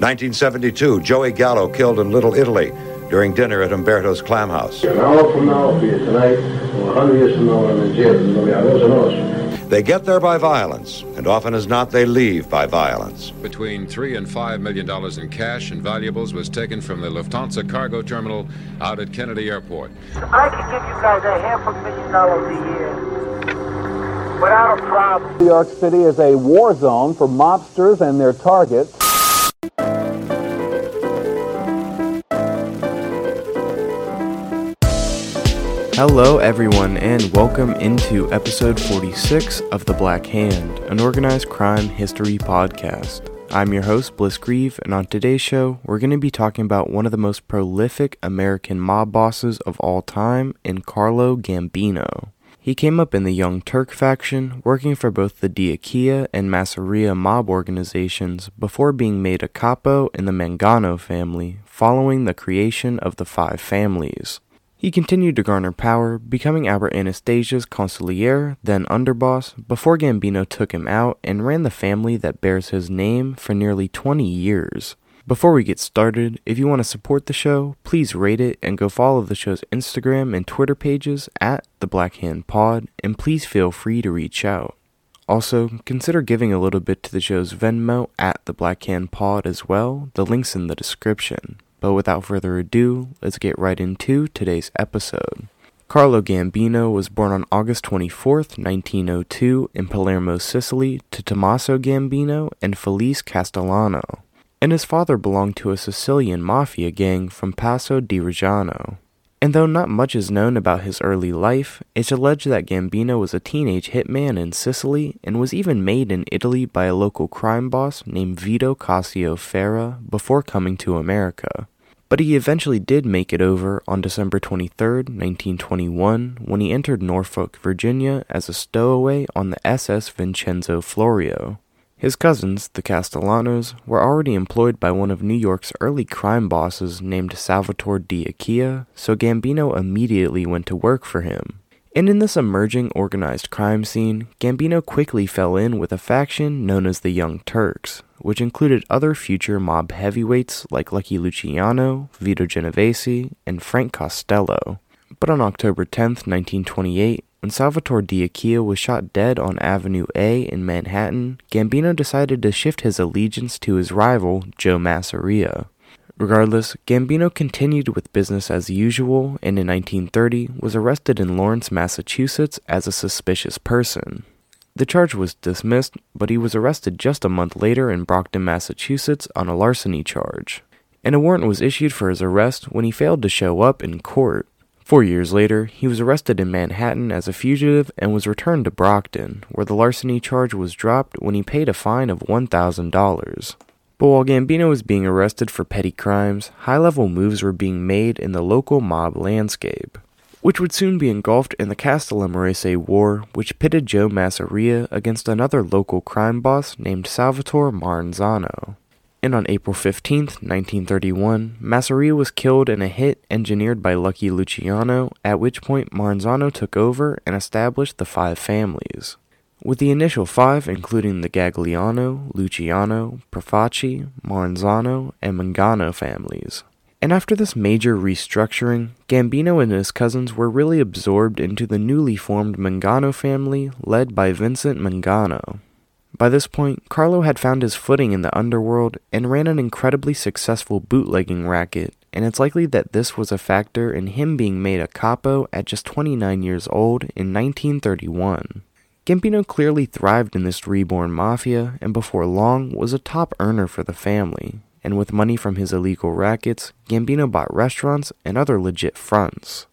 1972, Joey Gallo killed in Little Italy during dinner at Umberto's Clam House. An hour from now, I'll be here tonight, or a hundred years from now, I'm in jail. There'll be arroz and os. They get there by violence, and often as not, they leave by violence. Between three and five million dollars in cash and valuables was taken from the Lufthansa cargo terminal out at Kennedy Airport. I could give you guys a half a million dollars a year without a problem. New York City is a war zone for mobsters and their targets. Hello, everyone, and welcome into episode 46 of The Black Hand, an organized crime history podcast. I'm your host, Bliss Grieve, and on today's show, we're going to be talking about one of the most prolific American mob bosses of all time in Carlo Gambino. He came up in the Young Turk faction, working for both the D'Aquila and Masseria mob organizations before being made a capo in the Mangano family following the creation of the Five Families. He continued to garner power, becoming Albert Anastasia's consigliere, then underboss, before Gambino took him out and ran the family that bears his name for nearly 20 years. Before we get started, if you want to support the show, please rate it and go follow the show's Instagram and Twitter pages at The Black Hand Pod, and please feel free to reach out. Also, consider giving a little bit to the show's Venmo at The Black Hand Pod as well, the link's in the description. But without further ado, let's get right into today's episode. Carlo Gambino was born on August 24, 1902, in Palermo, Sicily, to Tommaso Gambino and Felice Castellano, and his father belonged to a Sicilian mafia gang from Passo di Rigano. And though not much is known about his early life, it's alleged that Gambino was a teenage hitman in Sicily and was even made in Italy by a local crime boss named Vito Cascio Ferro before coming to America. But he eventually did make it over on December 23, 1921, when he entered Norfolk, Virginia as a stowaway on the SS Vincenzo Florio. His cousins, the Castellanos, were already employed by one of New York's early crime bosses named Salvatore Di D'Aquila, so Gambino immediately went to work for him. And in this emerging organized crime scene, Gambino quickly fell in with a faction known as the Young Turks, which included other future mob heavyweights like Lucky Luciano, Vito Genovese, and Frank Costello. But on October 10, 1928, when Salvatore D'Aquila was shot dead on Avenue A in Manhattan, Gambino decided to shift his allegiance to his rival, Joe Masseria. Regardless, Gambino continued with business as usual and in 1930 was arrested in Lawrence, Massachusetts as a suspicious person. The charge was dismissed, but he was arrested just a month later in Brockton, Massachusetts on a larceny charge. And a warrant was issued for his arrest when he failed to show up in court. Four years later, he was arrested in Manhattan as a fugitive and was returned to Brockton, where the larceny charge was dropped when he paid a fine of $1,000. But while Gambino was being arrested for petty crimes, high level moves were being made in the local mob landscape, which would soon be engulfed in the Castellammarese War, which pitted Joe Masseria against another local crime boss named Salvatore Maranzano. And on April 15, 1931, Masseria was killed in a hit engineered by Lucky Luciano, at which point Maranzano took over and established the Five Families with the initial five including the Gagliano, Luciano, Profaci, Maranzano, and Mangano families. And after this major restructuring, Gambino and his cousins were really absorbed into the newly formed Mangano family led by Vincent Mangano. By this point, Carlo had found his footing in the underworld and ran an incredibly successful bootlegging racket, and it's likely that this was a factor in him being made a capo at just 29 years old in 1931. Gambino clearly thrived in this reborn mafia and before long was a top earner for the family. And with money from his illegal rackets, Gambino bought restaurants and other legit fronts.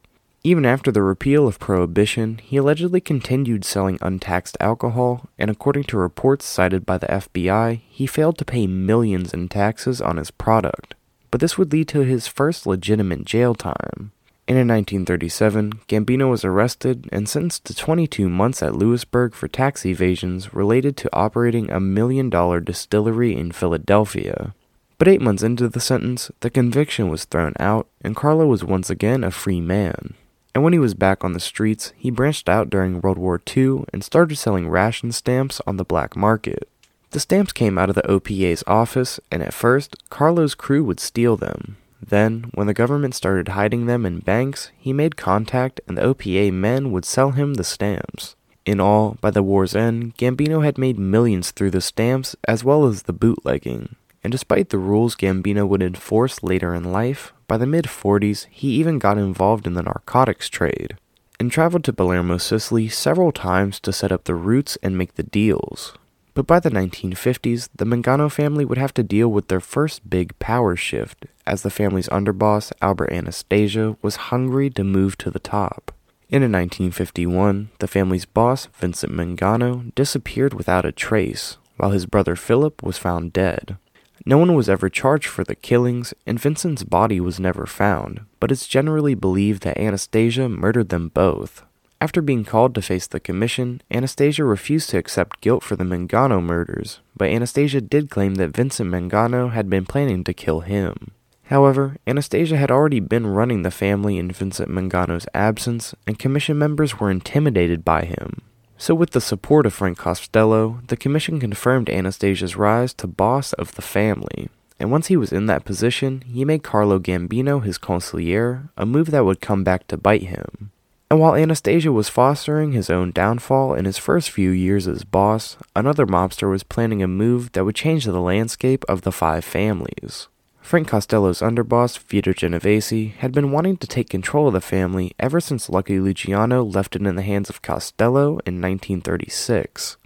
Even after the repeal of Prohibition, he allegedly continued selling untaxed alcohol, and according to reports cited by the FBI, he failed to pay millions in taxes on his product. But this would lead to his first legitimate jail time. And in 1937, Gambino was arrested and sentenced to 22 months at Lewisburg for tax evasions related to operating a million dollar distillery in Philadelphia. But eight months into the sentence, the conviction was thrown out, and Carlo was once again a free man. And when he was back on the streets, he branched out during World War II and started selling ration stamps on the black market. The stamps came out of the OPA's office, and at first, Carlo's crew would steal them. Then, when the government started hiding them in banks, he made contact and the OPA men would sell him the stamps. In all, by the war's end, Gambino had made millions through the stamps as well as the bootlegging. And despite the rules Gambino would enforce later in life, by the mid 40s he even got involved in the narcotics trade and traveled to Palermo, Sicily several times to set up the routes and make the deals. But by the 1950s, the Mangano family would have to deal with their first big power shift, as the family's underboss, Albert Anastasia, was hungry to move to the top. In 1951, the family's boss, Vincent Mangano, disappeared without a trace, while his brother Philip was found dead. No one was ever charged for the killings, and Vincent's body was never found, but it's generally believed that Anastasia murdered them both. After being called to face the commission, Anastasia refused to accept guilt for the Mangano murders, but Anastasia did claim that Vincent Mangano had been planning to kill him. However, Anastasia had already been running the family in Vincent Mangano's absence, and commission members were intimidated by him. So, with the support of Frank Costello, the commission confirmed Anastasia's rise to boss of the family. And once he was in that position, he made Carlo Gambino his consigliere, a move that would come back to bite him. And while Anastasia was fostering his own downfall in his first few years as boss, another mobster was planning a move that would change the landscape of the five families. Frank Costello's underboss, Vito Genovese, had been wanting to take control of the family ever since Lucky Luciano left it in the hands of Costello in 1936.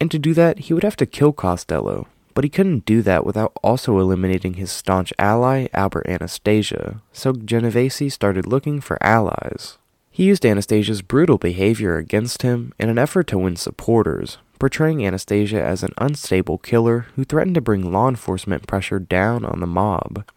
And to do that, he would have to kill Costello, but he couldn't do that without also eliminating his staunch ally, Albert Anastasia, so Genovese started looking for allies. He used Anastasia's brutal behavior against him in an effort to win supporters, portraying Anastasia as an unstable killer who threatened to bring law enforcement pressure down on the mob.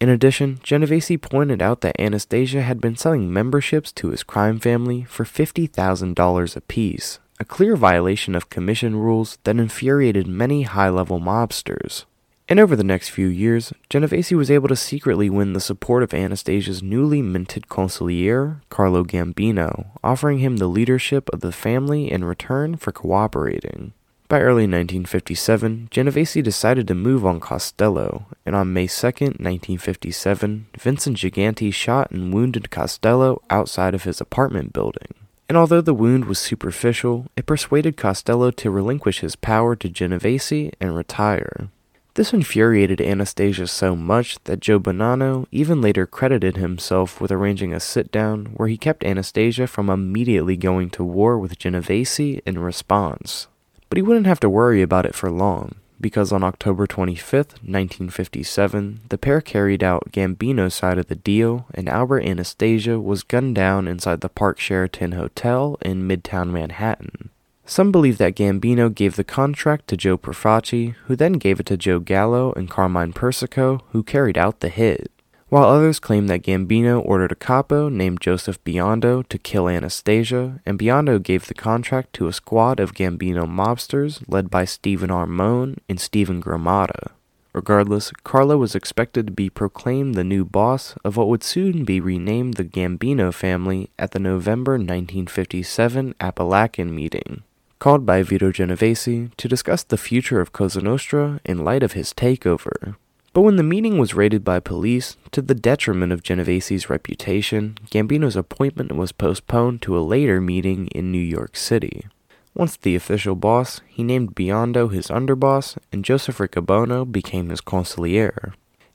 In addition, Genovese pointed out that Anastasia had been selling memberships to his crime family for $50,000 apiece, a clear violation of commission rules that infuriated many high level mobsters. And over the next few years, Genovese was able to secretly win the support of Anastasia's newly minted consigliere, Carlo Gambino, offering him the leadership of the family in return for cooperating. By early 1957, Genovese decided to move on Costello, and on May 2, 1957, Vincent Gigante shot and wounded Costello outside of his apartment building. And although the wound was superficial, it persuaded Costello to relinquish his power to Genovese and retire. This infuriated Anastasia so much that Joe Bonanno even later credited himself with arranging a sit down where he kept Anastasia from immediately going to war with Genovese in response. But he wouldn't have to worry about it for long, because on October 25, 1957, the pair carried out Gambino's side of the deal, and Albert Anastasia was gunned down inside the Park Sheraton Hotel in Midtown Manhattan. Some believe that Gambino gave the contract to Joe Profaci, who then gave it to Joe Gallo and Carmine Persico, who carried out the hit. While others claim that Gambino ordered a capo named Joseph Biondo to kill Anastasia, and Biondo gave the contract to a squad of Gambino mobsters led by Stephen Armone and Stephen Grammauta. Regardless, Carlo was expected to be proclaimed the new boss of what would soon be renamed the Gambino family at the November 1957 Apalachin meeting called by Vito Genovese to discuss the future of Cosa Nostra in light of his takeover. But when the meeting was raided by police, to the detriment of Genovese's reputation, Gambino's appointment was postponed to a later meeting in New York City. Once the official boss, he named Biondo his underboss, and Joseph Riccobono became his consigliere.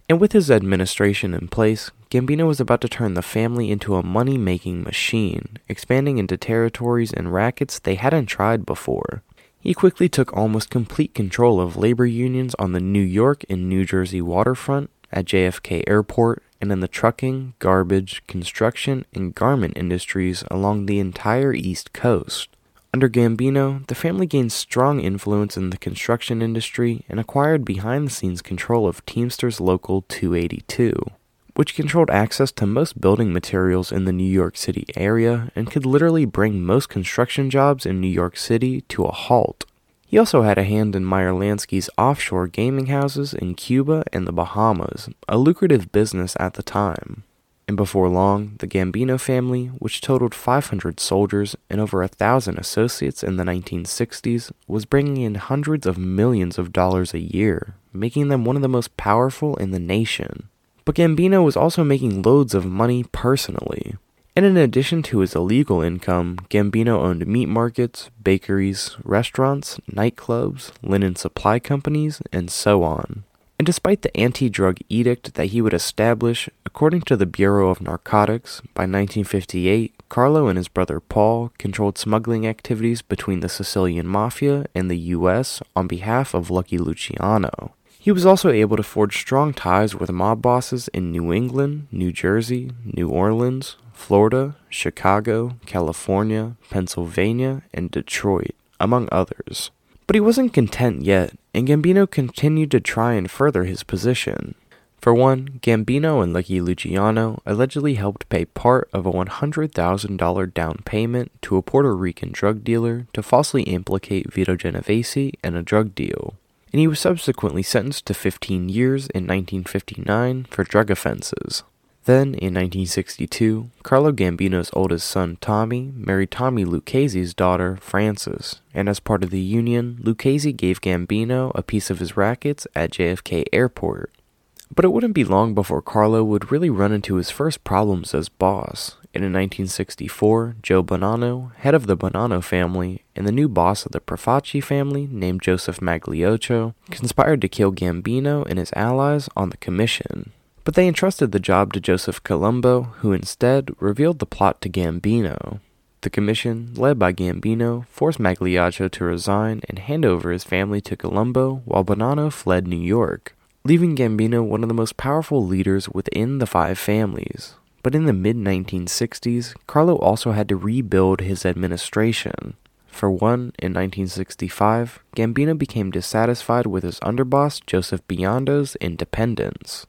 And with his administration in place, Gambino was about to turn the family into a money making machine, expanding into territories and rackets they hadn't tried before. He quickly took almost complete control of labor unions on the New York and New Jersey waterfront, at JFK Airport, and in the trucking, garbage, construction, and garment industries along the entire East Coast. Under Gambino, the family gained strong influence in the construction industry and acquired behind the scenes control of Teamsters Local 282, which controlled access to most building materials in the New York City area and could literally bring most construction jobs in New York City to a halt. He also had a hand in Meyer Lansky's offshore gaming houses in Cuba and the Bahamas, a lucrative business at the time. and before long, the Gambino family, which totaled 500 soldiers and over a thousand associates in the 1960s, was bringing in hundreds of millions of dollars a year, making them one of the most powerful in the nation. But Gambino was also making loads of money personally. And in addition to his illegal income, Gambino owned meat markets, bakeries, restaurants, nightclubs, linen supply companies, and so on. And despite the anti drug edict that he would establish, according to the Bureau of Narcotics, by 1958, Carlo and his brother Paul controlled smuggling activities between the Sicilian Mafia and the U.S. on behalf of Lucky Luciano. He was also able to forge strong ties with mob bosses in New England, New Jersey, New Orleans, Florida, Chicago, California, Pennsylvania, and Detroit, among others. But he wasn't content yet, and Gambino continued to try and further his position. For one, Gambino and Lucky Luciano allegedly helped pay part of a $100,000 down payment to a Puerto Rican drug dealer to falsely implicate Vito Genovese in a drug deal, and he was subsequently sentenced to 15 years in 1959 for drug offenses. Then, in 1962, Carlo Gambino's oldest son, Tommy, married Tommy Lucchese's daughter, Frances, and as part of the union, Lucchese gave Gambino a piece of his rackets at JFK Airport. But it wouldn't be long before Carlo would really run into his first problems as boss. And in 1964, Joe Bonanno, head of the Bonanno family, and the new boss of the Profaci family, named Joseph Magliocco, conspired to kill Gambino and his allies on the commission. But they entrusted the job to Joseph Colombo, who instead revealed the plot to Gambino. The commission, led by Gambino, forced Magliocco to resign and hand over his family to Colombo while Bonanno fled New York, leaving Gambino one of the most powerful leaders within the five families. But in the mid 1960s, Carlo also had to rebuild his administration. For one, in 1965, Gambino became dissatisfied with his underboss Joseph Biondo's independence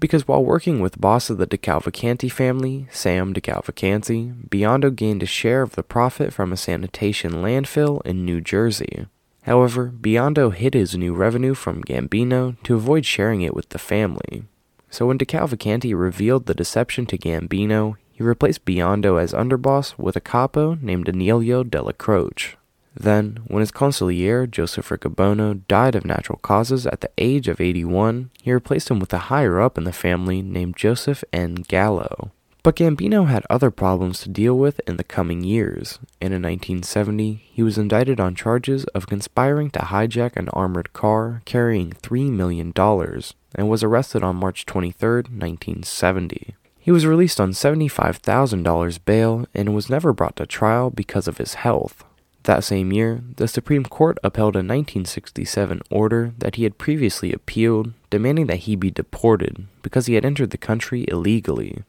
because while working with boss of the DeCavalcante family, Sam DeCavalcante, Biondo gained a share of the profit from a sanitation landfill in New Jersey. However, Biondo hid his new revenue from Gambino to avoid sharing it with the family. So when DeCavalcante revealed the deception to Gambino, he replaced Biondo as underboss with a capo named Aniello Della Croce. Then, when his consigliere, Joseph Riccobono, died of natural causes at the age of 81, he replaced him with a higher up in the family named Joseph N. Gallo. But Gambino had other problems to deal with in the coming years, and in 1970 he was indicted on charges of conspiring to hijack an armored car carrying $3 million and was arrested on March 23, 1970. He was released on $75,000 bail and was never brought to trial because of his health. That same year, the Supreme Court upheld a 1967 order that he had previously appealed, demanding that he be deported because he had entered the country illegally.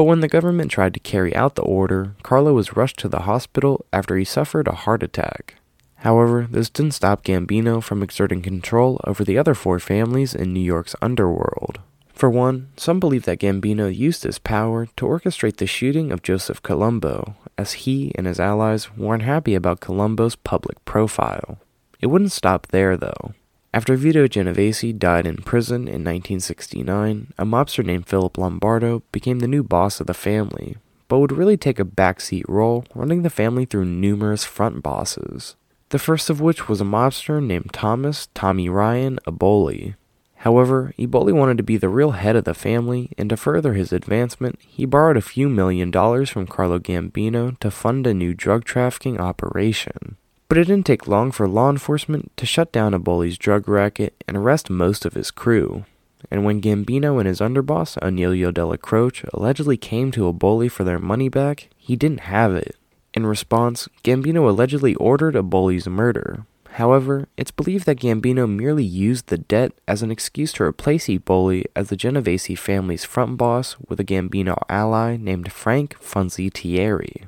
But when the government tried to carry out the order, Carlo was rushed to the hospital after he suffered a heart attack. However, this didn't stop Gambino from exerting control over the other four families in New York's underworld. For one, some believe that Gambino used his power to orchestrate the shooting of Joseph Colombo, as he and his allies were unhappy about Colombo's public profile. It wouldn't stop there, though. After Vito Genovese died in prison in 1969, a mobster named Philip Lombardo became the new boss of the family, but would really take a backseat role running the family through numerous front bosses. The first of which was a mobster named Thomas Tommy Ryan Eboli, However, Eboli wanted to be the real head of the family, and to further his advancement, he borrowed a few million dollars from Carlo Gambino to fund a new drug trafficking operation. But it didn't take long for law enforcement to shut down Eboli's drug racket and arrest most of his crew. And when Gambino and his underboss, Aniello Della Croce, allegedly came to Eboli for their money back, he didn't have it. In response, Gambino allegedly ordered Eboli's murder, However, it's believed that Gambino merely used the debt as an excuse to replace Eboli as the Genovese family's front boss with a Gambino ally named Frank Funzi Fonzitieri.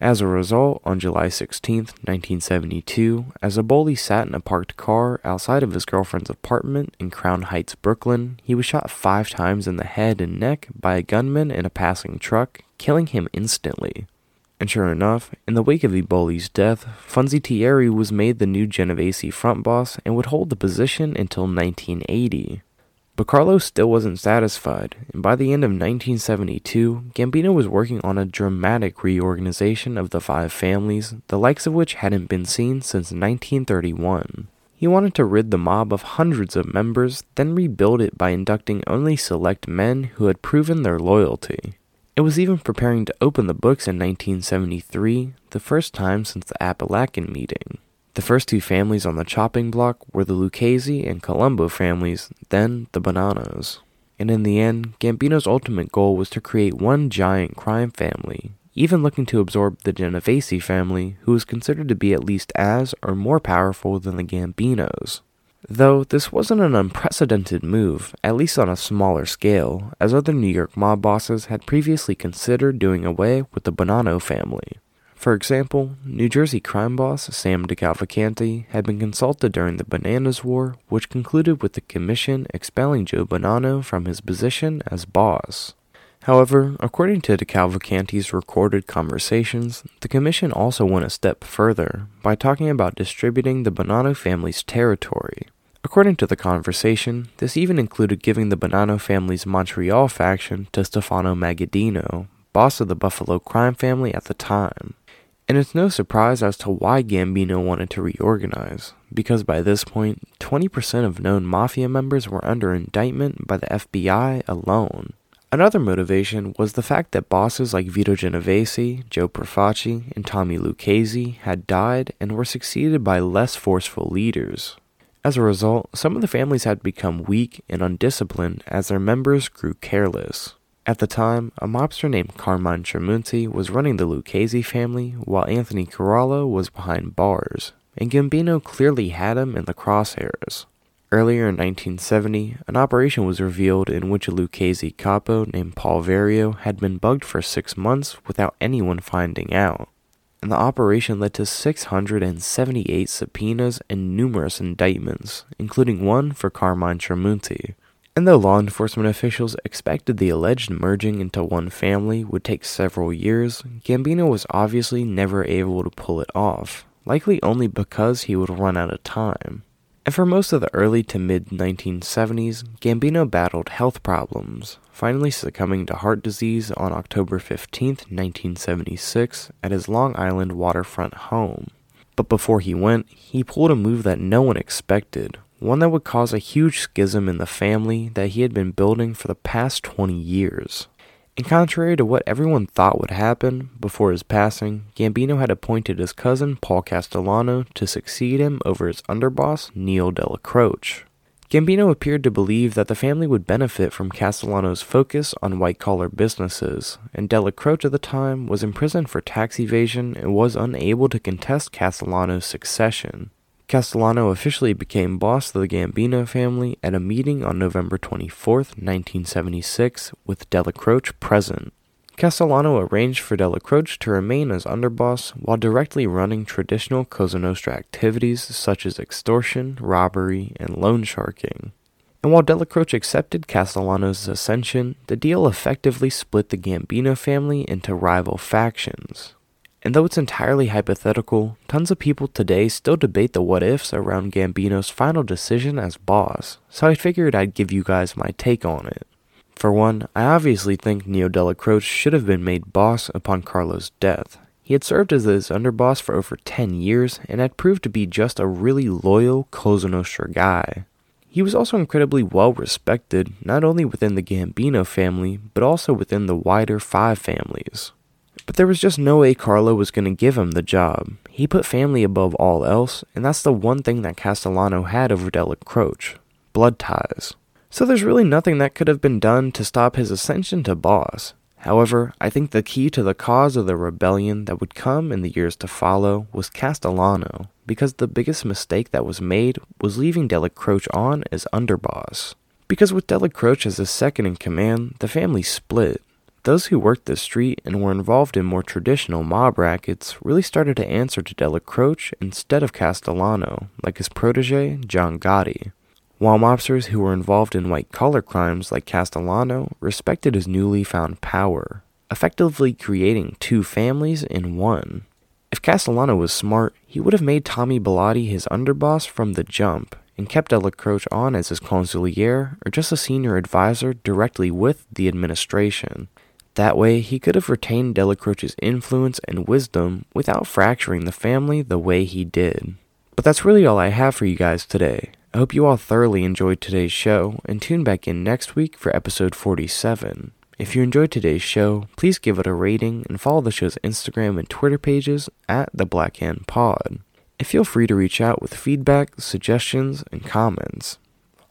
As a result, on July 16, 1972, as Eboli sat in a parked car outside of his girlfriend's apartment in Crown Heights, Brooklyn, he was shot five times in the head and neck by a gunman in a passing truck, killing him instantly. And sure enough, in the wake of Eboli's death, Fonzitieri was made the new Genovese front boss and would hold the position until 1980. But Carlo still wasn't satisfied, and by the end of 1972, Gambino was working on a dramatic reorganization of the five families, the likes of which hadn't been seen since 1931. He wanted to rid the mob of hundreds of members, then rebuild it by inducting only select men who had proven their loyalty. It was even preparing to open the books in 1973, the first time since the Apalachin meeting. The first two families on the chopping block were the Lucchese and Colombo families, then the Bonannos. And in the end, Gambino's ultimate goal was to create one giant crime family, even looking to absorb the Genovese family, who was considered to be at least as or more powerful than the Gambinos. Though this wasn't an unprecedented move, at least on a smaller scale, as other New York mob bosses had previously considered doing away with the Bonanno family. For example, New Jersey crime boss Sam DeCavalcante had been consulted during the Bananas War, which concluded with the commission expelling Joe Bonanno from his position as boss. However, according to DeCavalcante's recorded conversations, the commission also went a step further by talking about distributing the Bonanno family's territory. According to the conversation, this even included giving the Bonanno family's Montreal faction to Stefano Magaddino, boss of the Buffalo crime family at the time. And it's no surprise as to why Gambino wanted to reorganize, because by this point, 20% of known mafia members were under indictment by the FBI alone. Another motivation was the fact that bosses like Vito Genovese, Joe Profaci, and Tommy Lucchese had died and were succeeded by less forceful leaders. As a result, some of the families had become weak and undisciplined as their members grew careless. At the time, a mobster named Carmine Tramunti was running the Lucchese family, while Anthony Corallo was behind bars, and Gambino clearly had him in the crosshairs. Earlier in 1970, an operation was revealed in which a Lucchese capo named Paul Vario had been bugged for six months without anyone finding out. And the operation led to 678 subpoenas and numerous indictments, including one for Carmine Tramunti. And though law enforcement officials expected the alleged merging into one family would take several years, Gambino was obviously never able to pull it off, likely only because he would run out of time. And for most of the early to mid 1970s, Gambino battled health problems, finally succumbing to heart disease on October 15, 1976, at his Long Island waterfront home. But before he went, he pulled a move that no one expected, one that would cause a huge schism in the family that he had been building for the past 20 years. And contrary to what everyone thought would happen before his passing, Gambino had appointed his cousin Paul Castellano to succeed him over his underboss Neil Dellacroce. Gambino appeared to believe that the family would benefit from Castellano's focus on white collar businesses, and Dellacroce at the time was imprisoned for tax evasion and was unable to contest Castellano's succession. Castellano officially became boss of the Gambino family at a meeting on November 24, 1976, with Della Croce present. Castellano arranged for Della Croce to remain as underboss while directly running traditional Cosa Nostra activities such as extortion, robbery, and loan sharking. And while Della Croce accepted Castellano's ascension, the deal effectively split the Gambino family into rival factions. And though it's entirely hypothetical, tons of people today still debate the what ifs around Gambino's final decision as boss, so I figured I'd give you guys my take on it. For one, I obviously think Neo Della Croce should have been made boss upon Carlo's death. He had served as his underboss for over 10 years and had proved to be just a really loyal Cosa Nostra guy. He was also incredibly well respected, not only within the Gambino family, but also within the wider five families. But there was just no way Carlo was going to give him the job. He put family above all else, and that's the one thing that Castellano had over Della Croce blood ties. So there's really nothing that could have been done to stop his ascension to boss. However, I think the key to the cause of the rebellion that would come in the years to follow was Castellano, because the biggest mistake that was made was leaving Della Croce on as underboss. Because with Della Croce as his second in command, the family split, those who worked the street and were involved in more traditional mob rackets really started to answer to Della Croce instead of Castellano, like his protege, John Gotti. While mobsters who were involved in white collar crimes like Castellano respected his newly found power, effectively creating two families in one. If Castellano was smart, he would have made Tommy Bilotti his underboss from the jump, and kept Dellacroce on as his consigliere or just a senior advisor directly with the administration. That way, he could have retained Dellacroce's influence and wisdom without fracturing the family the way he did. But that's really all I have for you guys today. I hope you all thoroughly enjoyed today's show and tune back in next week for episode 47. If you enjoyed today's show, please give it a rating and follow the show's Instagram and Twitter pages at the Black Hand Pod. And feel free to reach out with feedback, suggestions, and comments.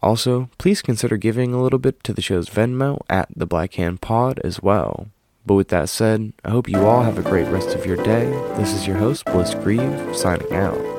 Also, please consider giving a little bit to the show's Venmo at the Black Hand Pod as well. But with that said, I hope you all have a great rest of your day. This is your host, Bliss Grieve, signing out.